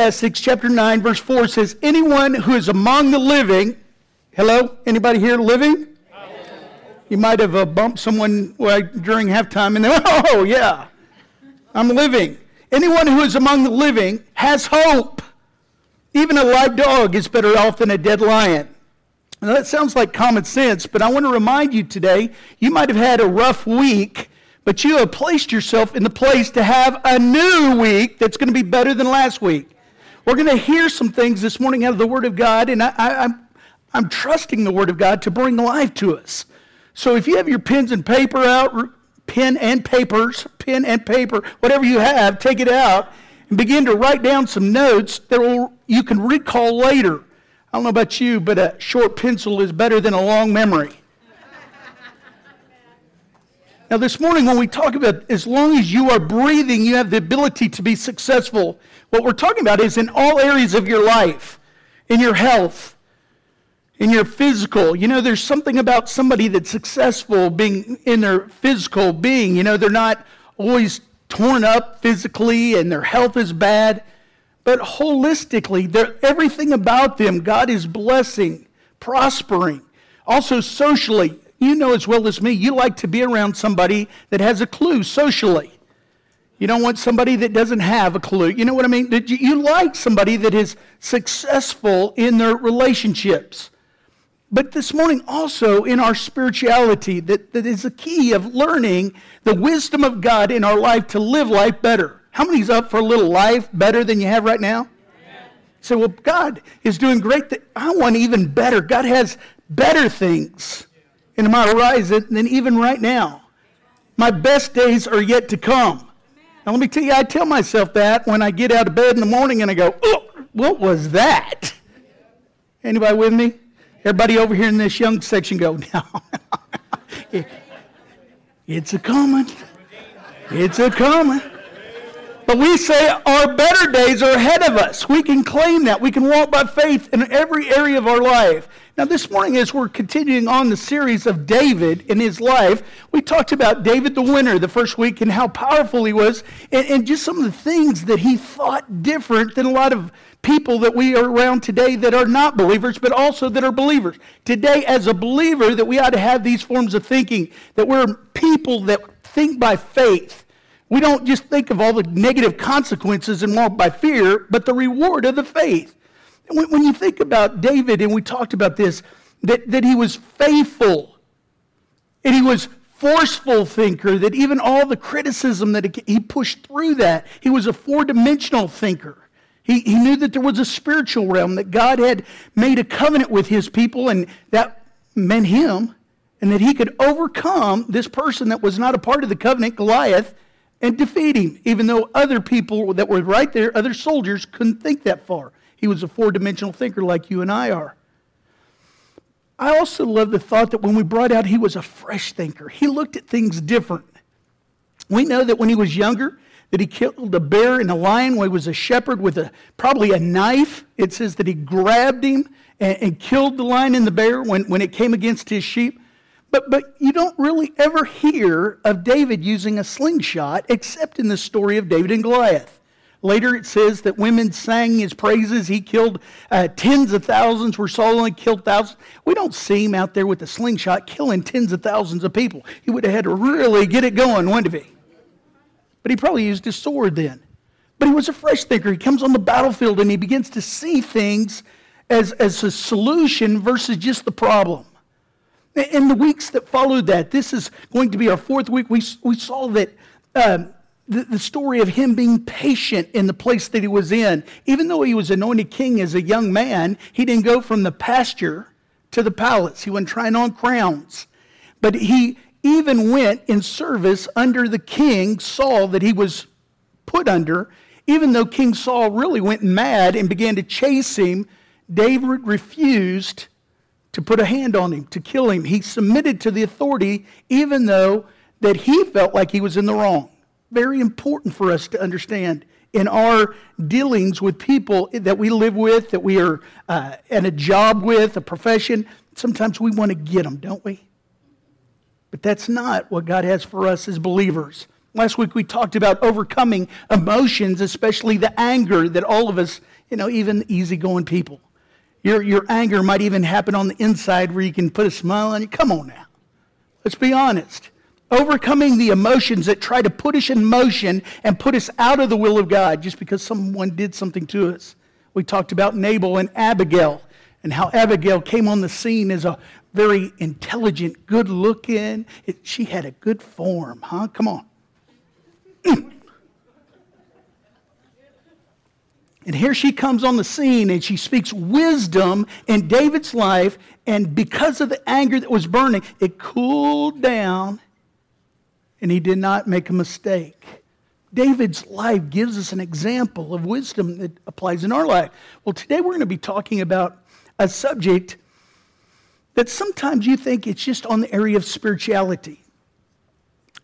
Ecclesiastes chapter 9, verse 4 says, Anyone who is among the living, hello? Anybody here living? You might have uh, bumped someone during halftime and then, oh, yeah, I'm living. Anyone who is among the living has hope. Even a live dog is better off than a dead lion. Now, that sounds like common sense, but I want to remind you today you might have had a rough week, but you have placed yourself in the place to have a new week that's going to be better than last week. We're going to hear some things this morning out of the Word of God, and I, I, I'm, I'm trusting the Word of God to bring life to us. So if you have your pens and paper out, pen and papers, pen and paper, whatever you have, take it out and begin to write down some notes that will, you can recall later. I don't know about you, but a short pencil is better than a long memory. Now, this morning, when we talk about as long as you are breathing, you have the ability to be successful, what we're talking about is in all areas of your life, in your health, in your physical. You know, there's something about somebody that's successful being in their physical being. You know, they're not always torn up physically and their health is bad, but holistically, everything about them, God is blessing, prospering. Also, socially, you know as well as me, you like to be around somebody that has a clue socially. You don't want somebody that doesn't have a clue. You know what I mean? You like somebody that is successful in their relationships. But this morning, also in our spirituality, that, that is the key of learning the wisdom of God in our life to live life better. How many's up for a little life better than you have right now? Say, so, well, God is doing great. Th- I want even better. God has better things in my horizon than even right now. My best days are yet to come. Now, let me tell you, I tell myself that when I get out of bed in the morning and I go, oh, what was that? Anybody with me? Everybody over here in this young section go, no. it's a coming. It's a coming. But we say our better days are ahead of us. We can claim that. We can walk by faith in every area of our life. Now, this morning, as we're continuing on the series of David in his life, we talked about David the winner the first week and how powerful he was, and, and just some of the things that he thought different than a lot of people that we are around today that are not believers, but also that are believers. Today, as a believer, that we ought to have these forms of thinking, that we're people that think by faith. We don't just think of all the negative consequences and walk by fear, but the reward of the faith. When, you think about David, and we talked about this, that, that he was faithful and he was forceful thinker, that even all the criticism that he pushed through that, he was a four dimensional thinker. He, he knew that there was a spiritual realm, that God had made a covenant with his people, and that meant him, and that he could overcome this person that was not a part of the covenant, Goliath, and defeat him, even though other people that were right there, other soldiers, couldn't think that far. He was a four dimensional thinker like you and I are. I also love the thought that when we brought out he was a fresh thinker, he looked at things different. We know that when he was younger, that he killed a bear and a lion when he was a shepherd with a, probably a knife. It says that he grabbed him and, and killed the lion and the bear when, when it came against his sheep. But, but you don't really ever hear of David using a slingshot except in the story of David and Goliath. Later it says that women sang his praises. He killed uh, tens of thousands, where Saul killed thousands. We don't see him out there with a slingshot killing tens of thousands of people. He would have had to really get it going, wouldn't he? But he probably used his sword then. But he was a fresh thinker. He comes on the battlefield and he begins to see things as, as a solution versus just the problem. In the weeks that followed that, this is going to be our fourth week, we, we saw that um, the, the story of him being patient in the place that he was in. Even though he was anointed king as a young man, he didn't go from the pasture to the palace. He wasn't trying on crowns. But he, even went in service under the king Saul that he was put under, even though King Saul really went mad and began to chase him, David refused to put a hand on him, to kill him. He submitted to the authority, even though that he felt like he was in the wrong. Very important for us to understand in our dealings with people that we live with, that we are uh, in a job with, a profession. Sometimes we want to get them, don't we? But that's not what God has for us as believers. Last week we talked about overcoming emotions, especially the anger that all of us, you know, even easygoing people. Your, your anger might even happen on the inside where you can put a smile on you. Come on now. Let's be honest. Overcoming the emotions that try to put us in motion and put us out of the will of God just because someone did something to us. We talked about Nabal and Abigail and how Abigail came on the scene as a very intelligent, good looking. She had a good form, huh? Come on. And here she comes on the scene and she speaks wisdom in David's life. And because of the anger that was burning, it cooled down and he did not make a mistake. David's life gives us an example of wisdom that applies in our life. Well, today we're going to be talking about a subject that sometimes you think it's just on the area of spirituality.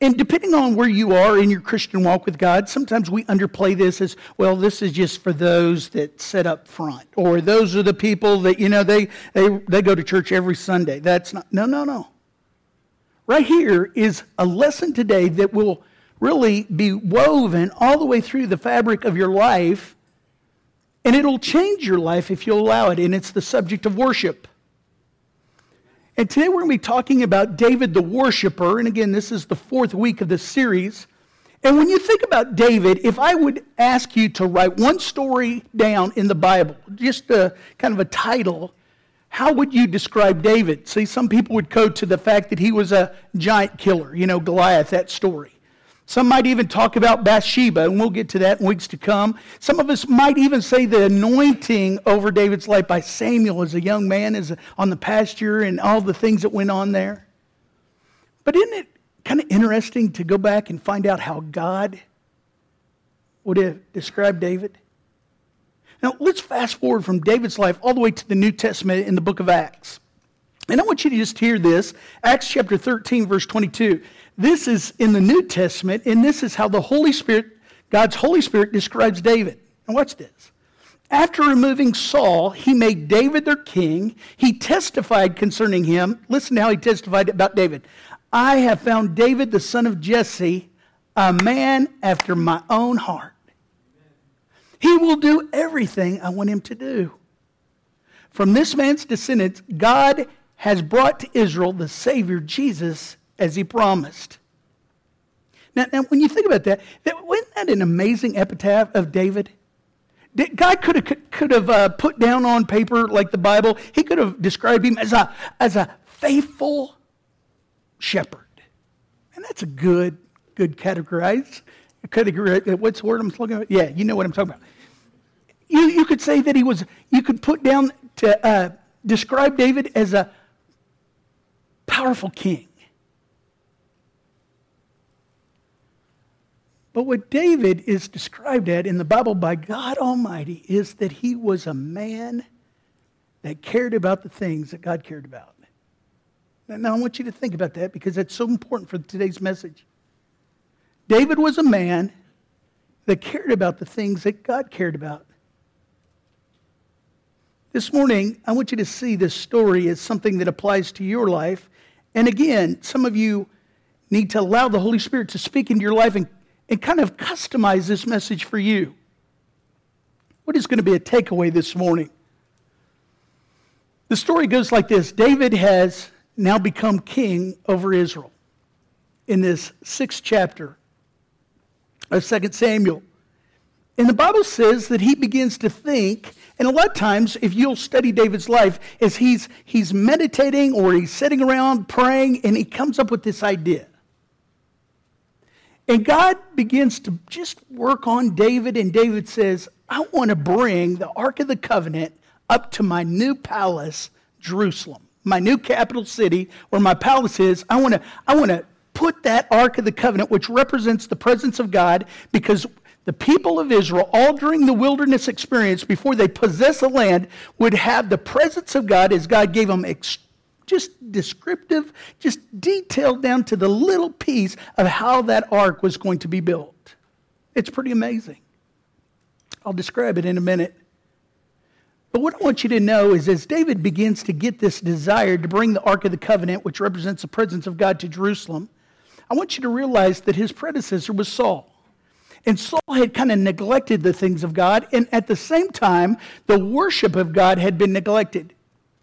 And depending on where you are in your Christian walk with God, sometimes we underplay this as, well, this is just for those that sit up front, or those are the people that, you know, they, they, they go to church every Sunday. That's not, no, no, no. Right here is a lesson today that will really be woven all the way through the fabric of your life, and it'll change your life if you'll allow it, and it's the subject of worship. And today we're going to be talking about David the worshiper. And again, this is the fourth week of this series. And when you think about David, if I would ask you to write one story down in the Bible, just a kind of a title, how would you describe David? See, some people would go to the fact that he was a giant killer, you know, Goliath, that story. Some might even talk about Bathsheba, and we'll get to that in weeks to come. Some of us might even say the anointing over David's life by Samuel as a young man a, on the pasture and all the things that went on there. But isn't it kind of interesting to go back and find out how God would have described David? Now, let's fast forward from David's life all the way to the New Testament in the book of Acts. And I want you to just hear this Acts chapter 13, verse 22. This is in the New Testament, and this is how the Holy Spirit, God's Holy Spirit, describes David. And watch this. After removing Saul, he made David their king. He testified concerning him. Listen to how he testified about David. I have found David, the son of Jesse, a man after my own heart. He will do everything I want him to do. From this man's descendants, God has brought to Israel the Savior, Jesus, as he promised. Now, now when you think about that, that, wasn't that an amazing epitaph of David? God could have, could have uh, put down on paper, like the Bible, he could have described him as a, as a faithful shepherd. And that's a good, good categorize. Category, what's the word I'm looking at? Yeah, you know what I'm talking about. You, you could say that he was, you could put down to uh, describe David as a powerful king. But what David is described at in the Bible by God Almighty is that he was a man that cared about the things that God cared about. Now, I want you to think about that because that's so important for today's message. David was a man that cared about the things that God cared about. This morning, I want you to see this story as something that applies to your life. And again, some of you need to allow the Holy Spirit to speak into your life and and kind of customize this message for you. What is going to be a takeaway this morning? The story goes like this David has now become king over Israel in this sixth chapter of 2 Samuel. And the Bible says that he begins to think, and a lot of times, if you'll study David's life, is he's, he's meditating or he's sitting around praying, and he comes up with this idea. And God begins to just work on David, and David says, I want to bring the Ark of the Covenant up to my new palace, Jerusalem, my new capital city where my palace is. I want to, I want to put that Ark of the Covenant, which represents the presence of God, because the people of Israel, all during the wilderness experience, before they possess a land, would have the presence of God as God gave them extreme just descriptive, just detailed down to the little piece of how that ark was going to be built. It's pretty amazing. I'll describe it in a minute. But what I want you to know is as David begins to get this desire to bring the Ark of the Covenant, which represents the presence of God, to Jerusalem, I want you to realize that his predecessor was Saul. And Saul had kind of neglected the things of God, and at the same time, the worship of God had been neglected,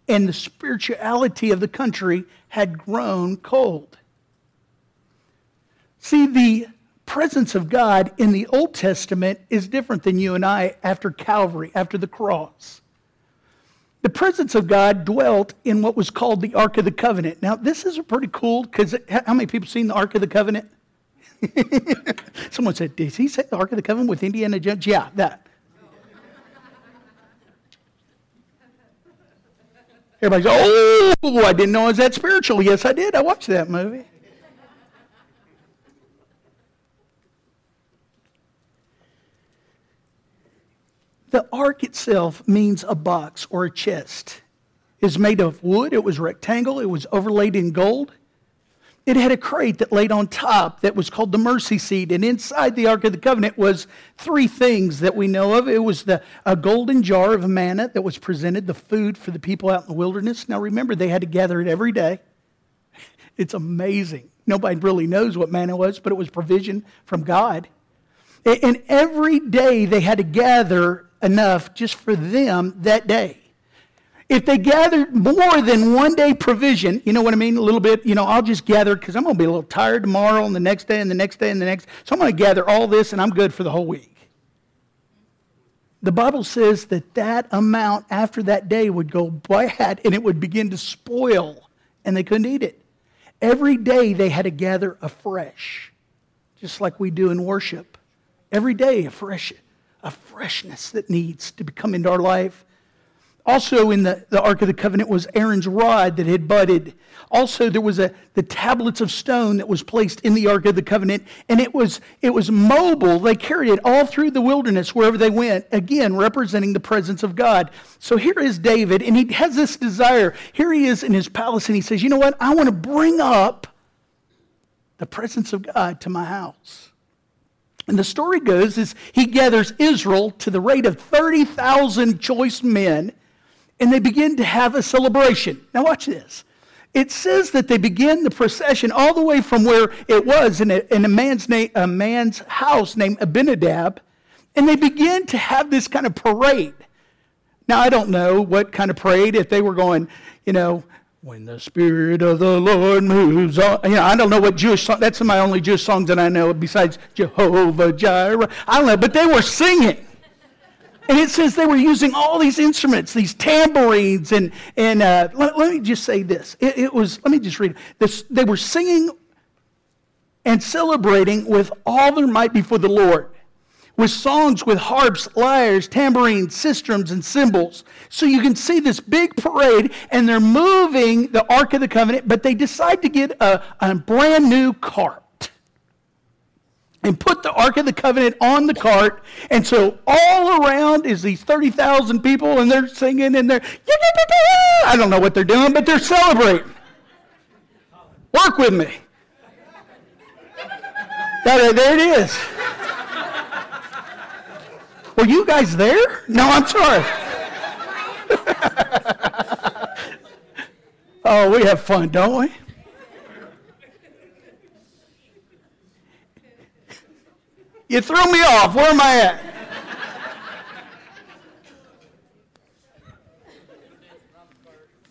and the spirituality of the country had grown cold. See, the presence of God in the Old Testament is different than you and I after Calvary, after the cross. The presence of God dwelt in what was called the Ark of the Covenant. Now, this is pretty cool because how many people seen the Ark of the Covenant? Someone said, Did he say the Ark of the Covenant with Indiana Jones? Yeah, that. Everybody's, oh, I didn't know it was that spiritual. Yes, I did. I watched that movie. The ark itself means a box or a chest. It was made of wood, it was rectangle, it was overlaid in gold. It had a crate that laid on top that was called the mercy seat. And inside the Ark of the Covenant was three things that we know of. It was the, a golden jar of manna that was presented, the food for the people out in the wilderness. Now remember, they had to gather it every day. It's amazing. Nobody really knows what manna was, but it was provision from God. And every day they had to gather enough just for them that day. If they gathered more than one day provision, you know what I mean? A little bit, you know, I'll just gather because I'm going to be a little tired tomorrow and the next day and the next day and the next. So I'm going to gather all this and I'm good for the whole week. The Bible says that that amount after that day would go bad and it would begin to spoil and they couldn't eat it. Every day they had to gather afresh, just like we do in worship. Every day, a fresh, a freshness that needs to come into our life. Also, in the, the Ark of the Covenant was Aaron's rod that had budded. Also, there was a, the tablets of stone that was placed in the Ark of the Covenant, and it was, it was mobile. They carried it all through the wilderness wherever they went, again, representing the presence of God. So here is David, and he has this desire. Here he is in his palace, and he says, You know what? I want to bring up the presence of God to my house. And the story goes is he gathers Israel to the rate of 30,000 choice men, and they begin to have a celebration. Now watch this. It says that they begin the procession all the way from where it was in a, in a, man's, na- a man's house named Abinadab, and they begin to have this kind of parade. Now, I don't know what kind of parade, if they were going, you know, when the Spirit of the Lord moves on. You know, I don't know what Jewish song, that's my only Jewish songs that I know besides Jehovah Jireh. I don't know, but they were singing. And it says they were using all these instruments, these tambourines, and, and uh, let, let, me just say this. It, it, was, let me just read this. They were singing and celebrating with all their might before the Lord with songs with harps, lyres, tambourines, sistrums, and cymbals. So you can see this big parade, and they're moving the Ark of the Covenant, but they decide to get a, a brand new cart and put the Ark of the Covenant on the cart. And so all around is these 30,000 people, and they're singing and they're, I don't know what they're doing, but they're celebrating. Work with me. There it is. Were you guys there? No, I'm sorry. oh, we have fun, don't we? You threw me off. Where am I at?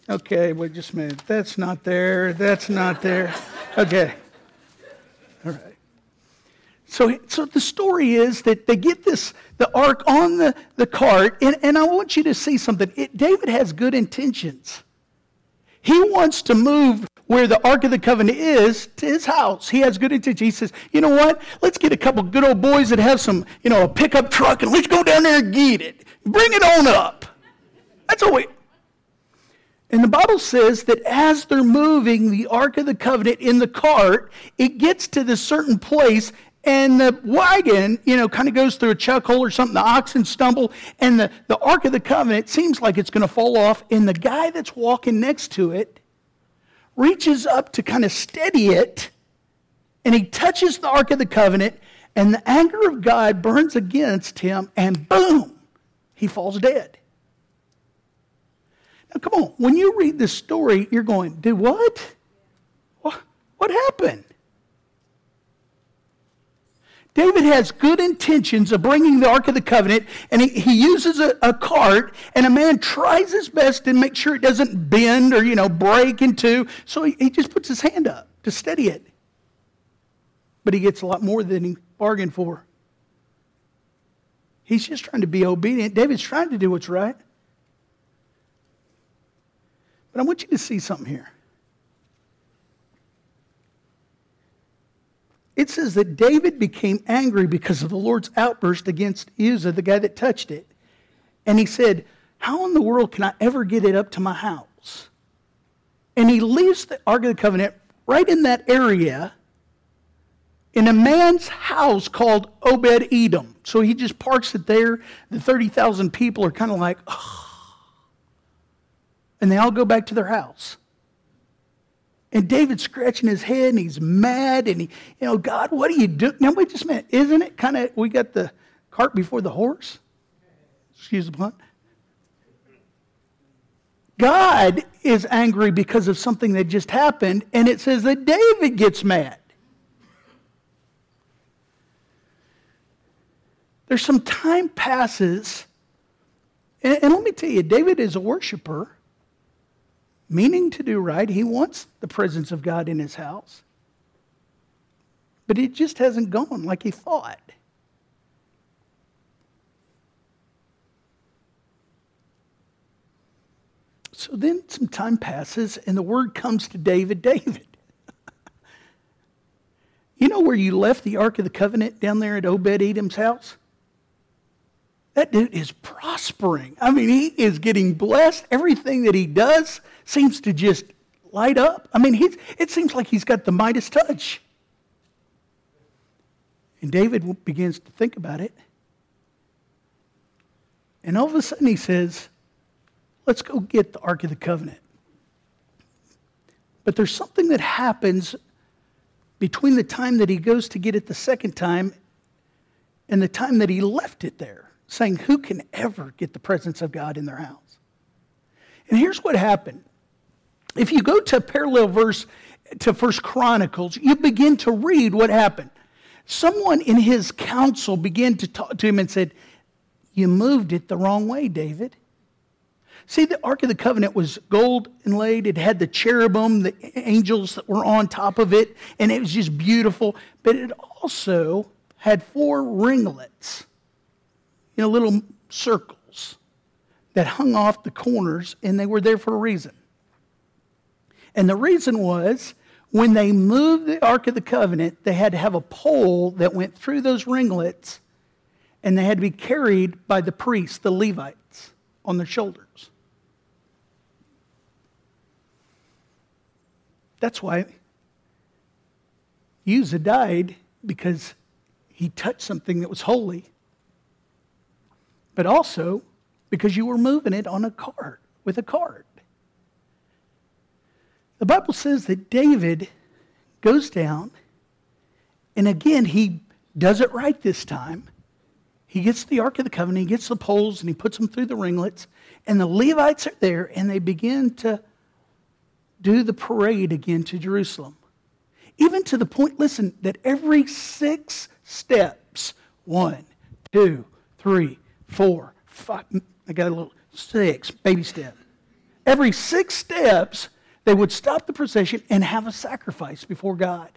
Okay, wait just a minute. That's not there. That's not there. Okay. So, so the story is that they get this, the ark on the, the cart, and, and I want you to see something. It, David has good intentions. He wants to move where the Ark of the Covenant is to his house. He has good intentions. He says, you know what? Let's get a couple good old boys that have some, you know, a pickup truck and let's go down there and get it. Bring it on up. That's all we. And the Bible says that as they're moving the Ark of the Covenant in the cart, it gets to this certain place and the wagon, you know, kind of goes through a chuck hole or something. The oxen stumble, and the, the Ark of the Covenant seems like it's going to fall off. And the guy that's walking next to it reaches up to kind of steady it, and he touches the Ark of the Covenant, and the anger of God burns against him, and boom, he falls dead. Now, come on, when you read this story, you're going, "Do what? What, what happened? David has good intentions of bringing the Ark of the Covenant, and he, he uses a, a, cart, and a man tries his best to make sure it doesn't bend or, you know, break in two. So he, he just puts his hand up to steady it. But he gets a lot more than he bargained for. He's just trying to be obedient. David's trying to do what's right. But I want you to see something here. It says that David became angry because of the Lord's outburst against Uzzah, the guy that touched it. And he said, How in the world can I ever get it up to my house? And he leaves the Ark of the Covenant right in that area in a man's house called Obed Edom. So he just parks it there. The 30,000 people are kind of like, oh. And they all go back to their house. And David's scratching his head and he's mad and he, you know, God, what are you doing? Now, wait just a minute. Isn't it kind of, we got the cart before the horse? Excuse the pun. God is angry because of something that just happened, and it says that David gets mad. There's some time passes, and, and let me tell you, David is a worshiper meaning to do right. He wants the presence of God in his house. But it just hasn't gone like he thought. So then some time passes, and the word comes to David David, you know where you left the Ark of the Covenant down there at Obed Edom's house? That dude is prospering. I mean, he is getting blessed. Everything that he does seems to just light up. I mean, it seems like he's got the Midas touch. And David begins to think about it. And all of a sudden he says, Let's go get the Ark of the Covenant. But there's something that happens between the time that he goes to get it the second time and the time that he left it there saying, Who can ever get the presence of God in their house? And here's what happened. If you go to a parallel verse to First Chronicles, you begin to read what happened. Someone in his council began to talk to him and said, You moved it the wrong way, David. See, the Ark of the Covenant was gold inlaid. It had the cherubim, the angels that were on top of it, and it was just beautiful. But it also had four ringlets you know, little circles that hung off the corners, and they were there for a reason. And the reason was when they moved the Ark of the Covenant, they had to have a pole that went through those ringlets, and they had to be carried by the priests, the Levites, on their shoulders. That's why Uzzah died because he touched something that was holy but also because you were moving it on a cart with a cart. The Bible says that David goes down, and again, he does it right this time. He gets the Ark of the Covenant, he gets the poles, and he puts them through the ringlets, and the Levites are there, and they begin to do the parade again to Jerusalem. Even to the point, listen, that every six steps one, two, three, four, five, I got a little six, baby step. Every six steps, they would stop the procession and have a sacrifice before God.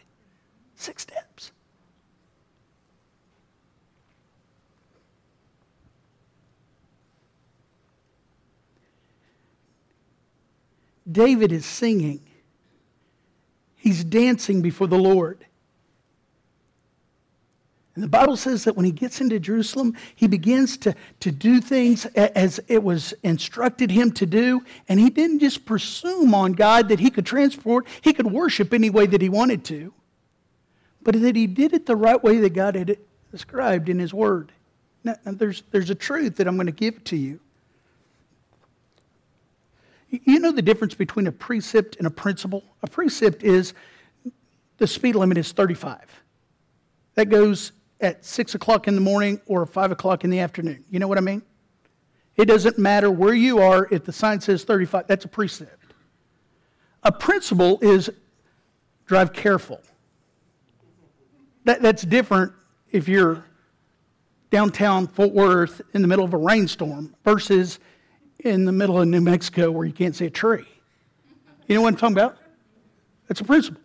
Six steps. David is singing. He's dancing before the Lord. And the Bible says that when he gets into Jerusalem, he begins to, to do things as it was instructed him to do. And he didn't just presume on God that he could transport, he could worship any way that he wanted to, but that he did it the right way that God had described in his word. Now, there's, there's a truth that I'm going to give to you. You know the difference between a precept and a principle? A precept is the speed limit is 35. That goes at 6 o'clock in the morning or 5 o'clock in the afternoon. You know what I mean? It doesn't matter where you are if the sign says 35, that's a precept. A principle is drive careful. That, that's different if you're downtown Fort Worth in the middle of a rainstorm versus in the middle of New Mexico where you can't see a tree. You know what I'm talking about? That's a principle.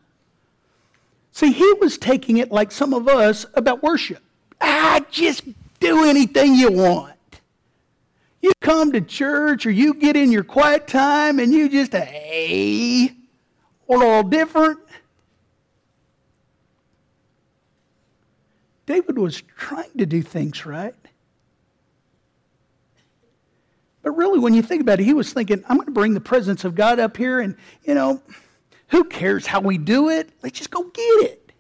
See, he was taking it like some of us about worship. Ah, just do anything you want. You come to church or you get in your quiet time and you just, hey, we're all different. David was trying to do things right. But really, when you think about it, he was thinking, I'm going to bring the presence of God up here, and, you know, who cares how we do it? Let's just go get it.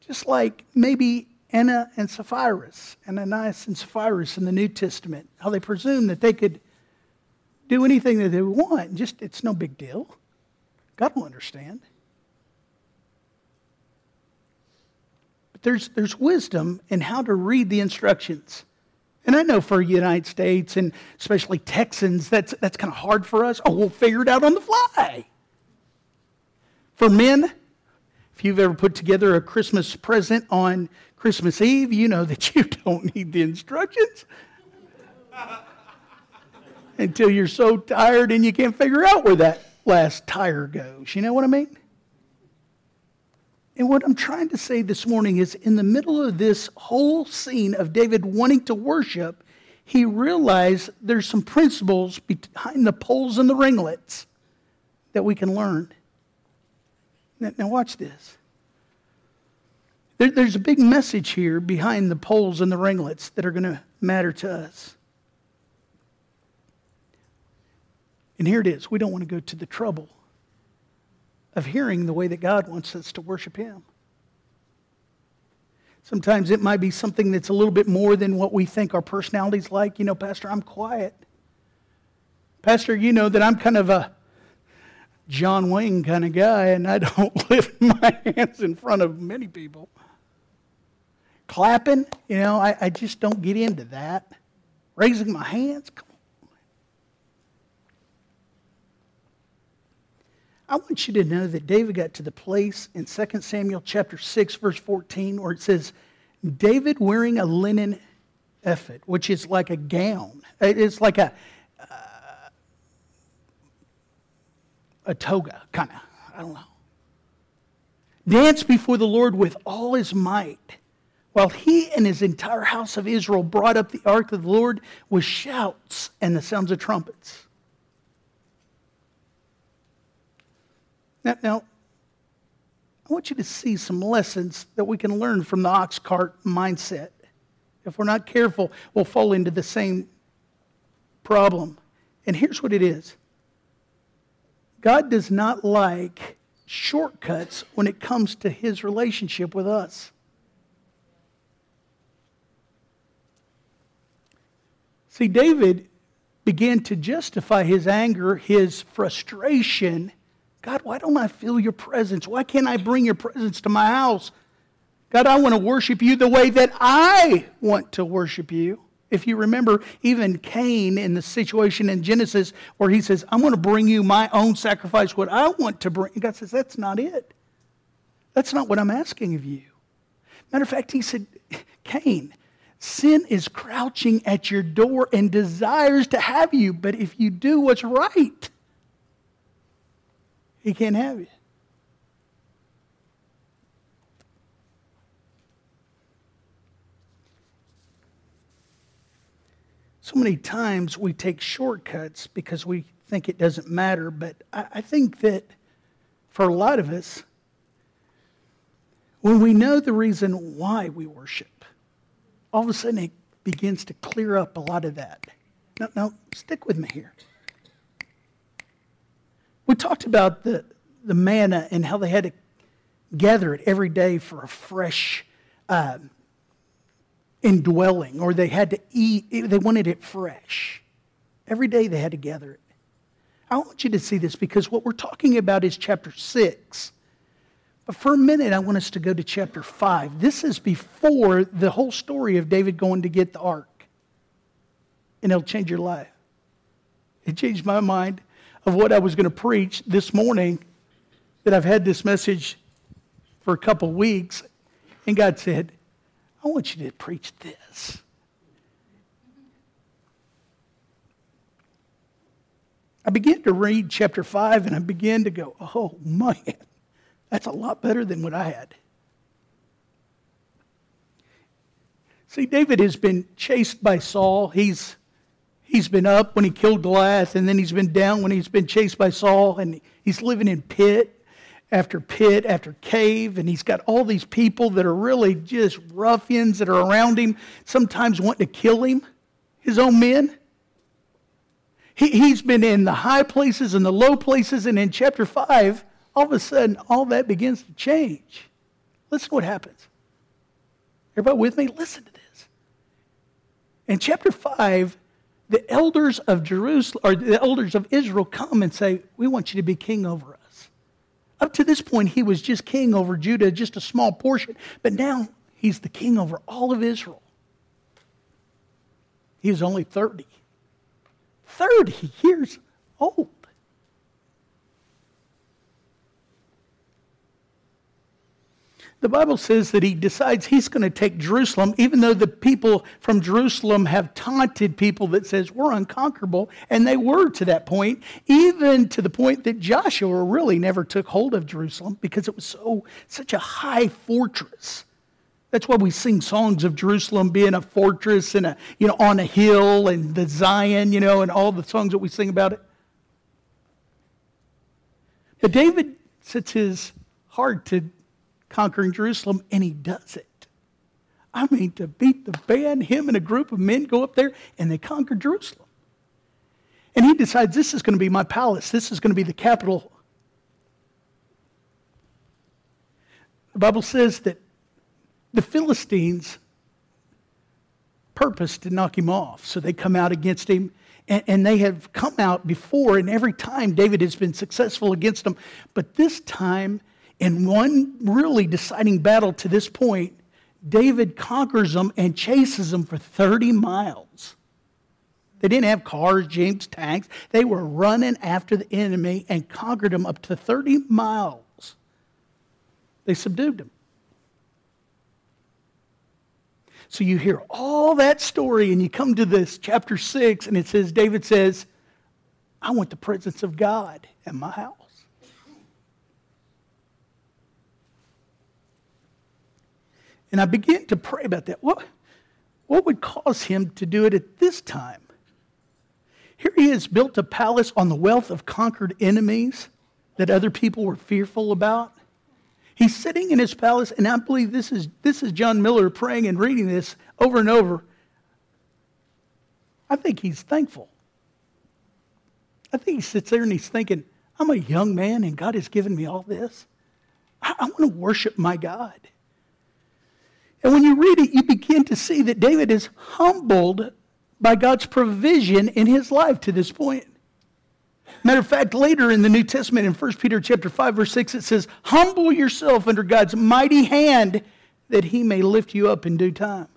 Just like maybe Anna and Sapphira, Ananias and Sapphira in the New Testament, how they presumed that they could do anything that they want. Just, it's no big deal. God will understand. But there's, there's wisdom in how to read the instructions. And I know for United States and especially Texans, that's, that's kind of hard for us. Oh, we'll figure it out on the fly. For men, if you've ever put together a Christmas present on Christmas Eve, you know that you don't need the instructions until you're so tired and you can't figure out where that last tire goes. You know what I mean? And what I'm trying to say this morning is in the middle of this whole scene of David wanting to worship, he realized there's some principles behind the poles and the ringlets that we can learn. Now, now watch this. There, there's a big message here behind the poles and the ringlets that are going to matter to us. And here it is. We don't want to go to the trouble of hearing the way that God wants us to worship Him. Sometimes it might be something that's a little bit more than what we think our personality's like. You know, Pastor, I'm quiet. Pastor, you know that I'm kind of a John Wayne kind of guy, and I don't lift my hands in front of many people. Clapping, you know, I, I just don't get into that. Raising my hands, I want you to know that David got to the place in 2 Samuel chapter 6, verse 14, where it says, David wearing a linen ephod, which is like a gown. It's like a, uh, a toga, kind of. I don't know. Danced before the Lord with all his might, while he and his entire house of Israel brought up the ark of the Lord with shouts and the sounds of trumpets. Now, now, I want you to see some lessons that we can learn from the ox cart mindset. If we're not careful, we'll fall into the same problem. And here's what it is God does not like shortcuts when it comes to his relationship with us. See, David began to justify his anger, his frustration God, why don't I feel your presence? Why can't I bring your presence to my house? God, I want to worship you the way that I want to worship you. If you remember, even Cain in the situation in Genesis where he says, I'm going to bring you my own sacrifice, what I want to bring. God says, That's not it. That's not what I'm asking of you. Matter of fact, he said, Cain, sin is crouching at your door and desires to have you, but if you do what's right, he can't have you. So many times we take shortcuts because we think it doesn't matter, but I, I think that for a lot of us, when we know the reason why we worship, all of a sudden it begins to clear up a lot of that. Now, now stick with me here. We talked about the, the manna and how they had to gather it every day for a fresh uh, indwelling, or they had to eat, they wanted it fresh. Every day they had to gather it. I want you to see this because what we're talking about is chapter 6. But for a minute, I want us to go to chapter 5. This is before the whole story of David going to get the ark. And it'll change your life. It changed my mind of what I was going to preach this morning that I've had this message for a couple weeks, and God said, I want you to preach this. I began to read chapter 5 and I began to go, oh man, that's a lot better than what I had. See, David has been chased by Saul. He's, he's been up when he killed Goliath, and then he's been down when he's been chased by Saul, and he's living in pit after pit after cave, and he's got all these people that are really just ruffians that are around him, sometimes wanting to kill him, his own men. He, he's been in the high places and the low places, and in chapter 5, all of a sudden, all that begins to change. Listen to what happens. Everybody with me? Listen to this. In chapter 5, the elders of Jerusalem, or the elders of Israel come and say, We want you to be king over us. Up to this point, he was just king over Judah, just a small portion. But now he's the king over all of Israel. He only 30. 30 years old. The Bible says that he decides he's going to take Jerusalem, even though the people from Jerusalem have taunted people that says we're unconquerable, and they were to that point, even to the point that Joshua really never took hold of Jerusalem because it was so such a high fortress. That's why we sing songs of Jerusalem being a fortress and a you know on a hill and the Zion, you know, and all the songs that we sing about it. But David sets his heart to conquering Jerusalem, and he does it. I mean, to beat the band, him and a group of men go up there and they conquer Jerusalem. And he decides this is going to be my palace, this is going to be the capital. The Bible says that the Philistines purpose to knock him off, so they come out against him. And, and they have come out before, and every time David has been successful against them. But this time, in one really deciding battle to this point, David conquers them and chases them for 30 miles. They didn't have cars, jeeps, tanks. They were running after the enemy and conquered them up to 30 miles. They subdued them. So you hear all that story and you come to this chapter 6 and it says, David says, I want the presence of God in my house. And I began to pray about that. What, what would cause him to do it at this time? Here he has built a palace on the wealth of conquered enemies that other people were fearful about. He's sitting in his palace, and I believe this is, this is John Miller praying and reading this over and over. I think he's thankful. I think he sits there and he's thinking, I'm a young man, and God has given me all this. I, I want to worship my God. And when you read it, you begin to see that David is humbled by God's provision in his life to this point. Matter of fact, later in the New Testament, in 1 Peter chapter 5, verse 6, it says, Humble yourself under God's mighty hand that he may lift you up in due time.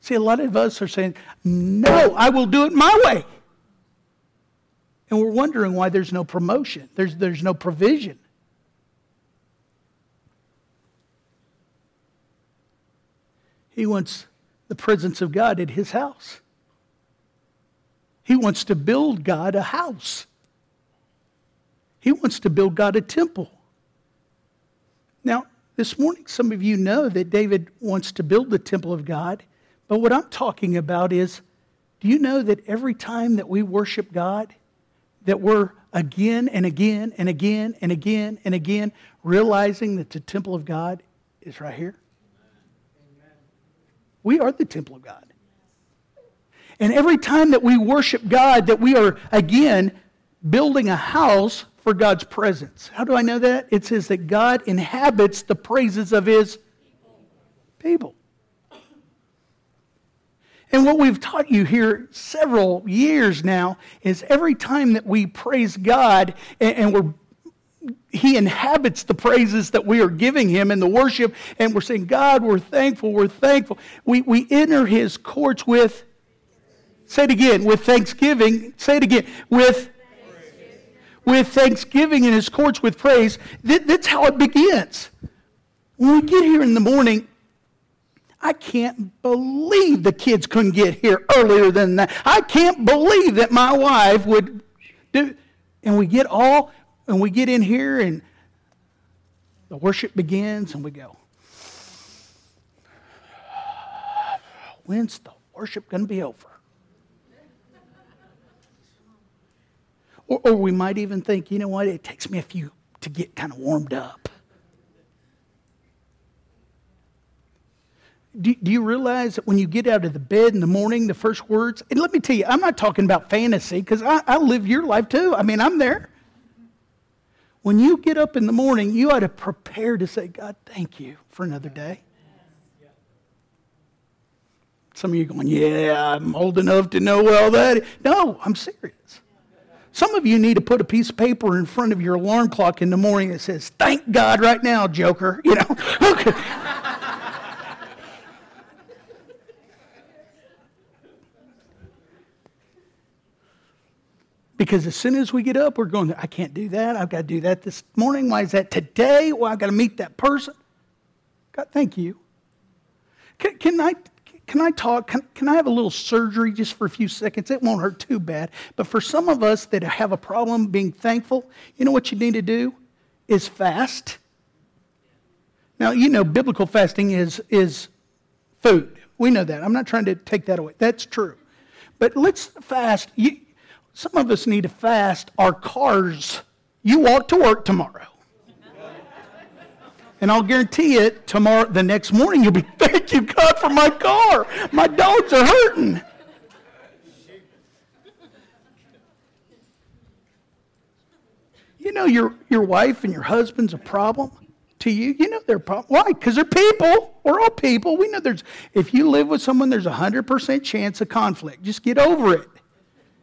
See, a lot of us are saying, No, I will do it my way. And we're wondering why there's no promotion, there's, there's no provision. He wants the presence of God at his house. He wants to build God a house. He wants to build God a temple. Now, this morning, some of you know that David wants to build the temple of God, but what I'm talking about is do you know that every time that we worship God, that we're again and again and again and again and again realizing that the temple of God is right here? We are the temple of God. And every time that we worship God, that we are again building a house for God's presence. How do I know that? It says that God inhabits the praises of his people. And what we've taught you here several years now is every time that we praise God and, we're he inhabits the praises that we are giving him in the worship, and we're saying, God, we're thankful, we're thankful. We, we enter his courts with, say it again, with thanksgiving. Say it again, with with thanksgiving in his courts with praise. That's how it begins. When we get here in the morning, I can't believe the kids couldn't get here earlier than that. I can't believe that my wife would do. And we get all, and we get in here, and the worship begins, and we go, When's the worship going to be over? Or, or we might even think, you know what, it takes me a few to get kind of warmed up. Do, do, you realize that when you get out of the bed in the morning, the first words, and let me tell you, I'm not talking about fantasy because I, I live your life too. I mean, I'm there. When you get up in the morning, you ought to prepare to say, God, thank you for another day. Some of you going, yeah, I'm old enough to know all that. No, I'm serious. Some of you need to put a piece of paper in front of your alarm clock in the morning that says, thank God right now, Joker. You know? Because as soon as we get up, we're going, I can't do that. I've got to do that this morning. Why is that today? Well, I've got to meet that person. God, thank you. Can, can I can I talk? Can, can I have a little surgery just for a few seconds? It won't hurt too bad. But for some of us that have a problem being thankful, you know what you need to do? Is fast. Now, you know, biblical fasting is, is food. We know that. I'm not trying to take that away. That's true. But let's fast. You, some of us need to fast our cars. You walk to work tomorrow. And I'll guarantee it, tomorrow, the next morning, you'll be, thank you, God, for my car. My dogs are hurting. You know your, your wife and your husband's a problem to you. You know they're a problem. Why? Because they're people. We're all people. We know there's, if you live with someone, there's a 100% chance of conflict. Just get over it.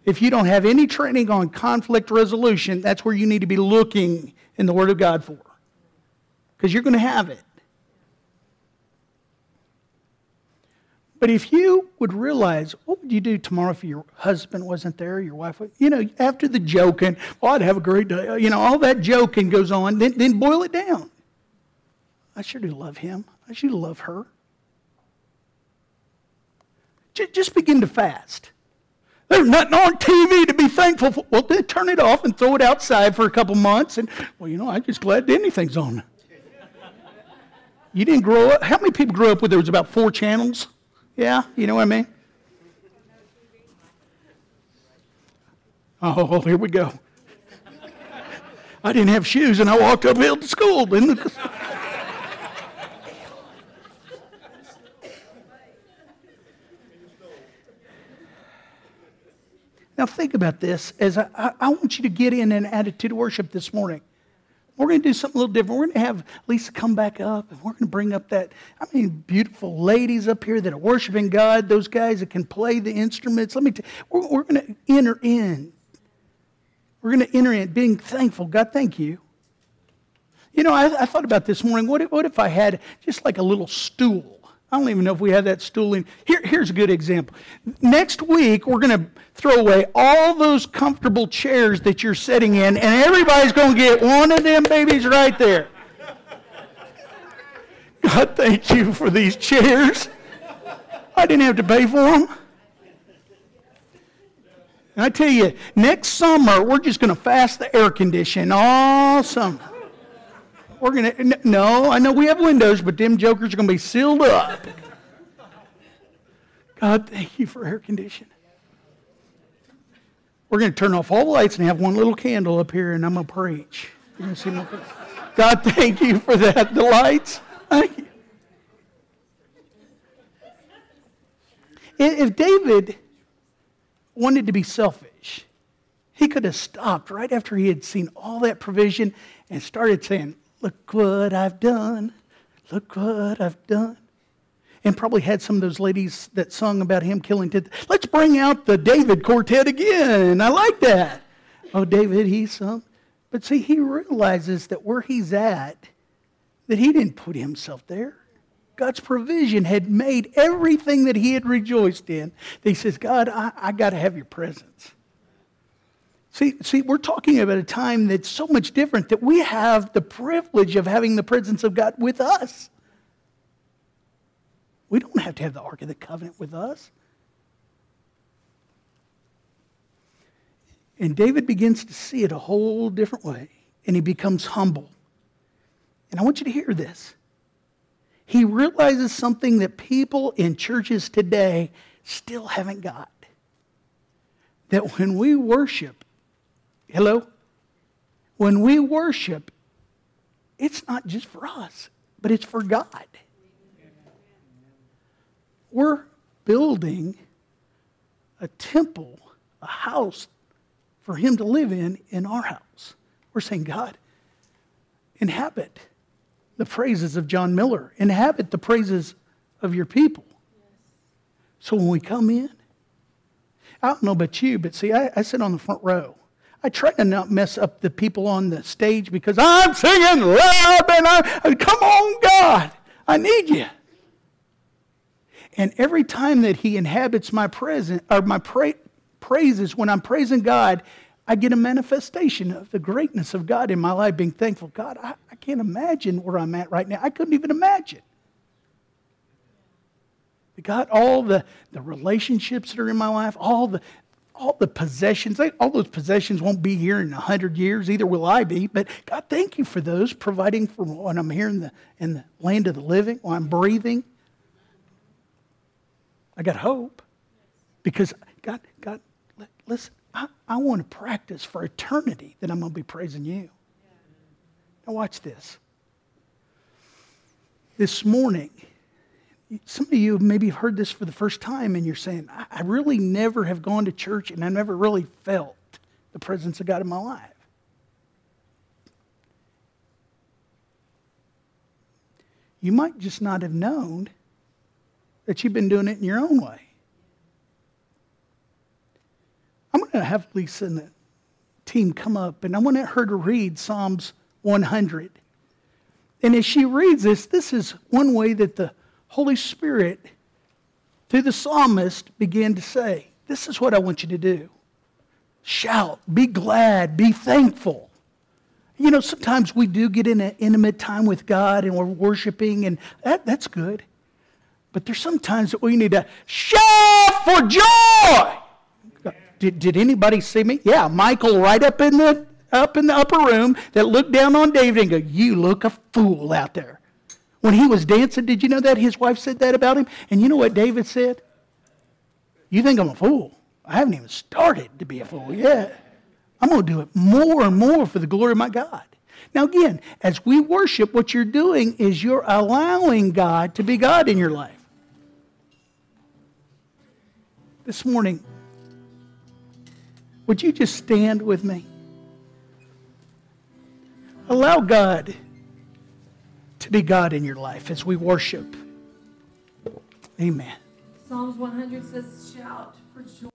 If you don't have any training on conflict resolution, that's where you need to be looking in the Word of God for because you're going to have it. But if you would realize, what would you do tomorrow if your husband wasn't there, your wife you know, after the joking, well, I'd have a great day, you know, all that joking goes on, then, then boil it down. I sure do love him. I sure do love her. Just begin to fast. There's nothing on TV to be thankful for. Well, then turn it off and throw it outside for a couple months. And, well, you know, I'm just glad anything's on. You didn't grow up. How many people grew up with there was about four channels? Yeah, you know what I mean? Oh, here we go. I didn't have shoes and I walked uphill to school. Now think about this as I, I, want you to get in an attitude of worship this morning. We're going to do something a little different. We're going to have Lisa come back up, and we're going to bring up that, I mean, beautiful ladies up here that are worshiping God, those guys that can play the instruments. Let me tell you, we're, we're going to enter in. We're going to enter in being thankful. God, thank you. You know, I, I thought about this morning. What if, what if I had just like a little stool? I don't even know if we have that stool in. Here, here's a good example. Next week, we're going to throw away all those comfortable chairs that you're sitting in, and everybody's going to get one of them babies right there. God, thank you for these chairs. I didn't have to pay for them. And I tell you, next summer, we're just going to fast the air conditioning all summer. We're going to, no, I know we have windows, but them jokers are going to be sealed up. God, thank you for air conditioning. We're going to turn off all the lights and have one little candle up here, and I'm going to preach. You're to see my God, thank you for that. The lights. Thank you. If David wanted to be selfish, he could have stopped right after he had seen all that provision and started saying, Look what I've done. Look what I've done. And probably had some of those ladies that sung about him killing Ted. Let's bring out the David quartet again. I like that. Oh, David, he's some. But see, he realizes that where he's at, that he didn't put himself there. God's provision had made everything that he had rejoiced in. He says, God, I, I got to have your presence. See, see, we're talking about a time that's so much different that we have the privilege of having the presence of God with us. We don't have to have the Ark of the Covenant with us. And David begins to see it a whole different way, and he becomes humble. And I want you to hear this. He realizes something that people in churches today still haven't got. That when we worship, hello? When we worship, it's not just for us, but it's for God. We're building a temple, a house for Him to live in, in our house. We're saying, God, inhabit the praises of John Miller, inhabit the praises of your people. So when we come in, I don't know about you, but see, I, I sit on the front row. I try to not mess up the people on the stage because I'm singing loud and I, come on, God, I need you. And every time that He inhabits my present or my pra- praises, when I'm praising God, I get a manifestation of the greatness of God in my life, being thankful. God, I, I can't imagine where I'm at right now. I couldn't even imagine. God, all the, the relationships that are in my life, all the, all the possessions, all those possessions won't be here in a hundred years, either will I be. But God, thank you for those, providing for when I'm here in the, in the land of the living, while I'm breathing. I got hope. Because, God, God, listen, I, I want to practice for eternity that I'm going to be praising you. Now, watch this. This morning, some of you maybe heard this for the first time and you're saying, I really never have gone to church and I never really felt the presence of God in my life. You might just not have known that you've been doing it in your own way. I'm going to have Lisa and the team come up and I want her to read Psalms 100. And as she reads this, this is one way that the Holy Spirit, through the psalmist, began to say, This is what I want you to do. Shout, be glad, be thankful. You know, sometimes we do get in an intimate time with God and we're worshiping, and that, that's good. But there's sometimes that we need to shout for joy. Did, did anybody see me? Yeah, Michal right up in the up in the upper room that looked down on David and go, You look a fool out there. When he was dancing, did you know that? His wife said that about him. And you know what David said? You think I'm a fool? I haven't even started to be a fool yet. I'm going to do it more and more for the glory of my God. Now, again, as we worship, what you're doing is you're allowing God to be God in your life. This morning, would you just stand with me? Allow God to be God in your life as we worship. Amen. Psalms 100 says, Shout for joy.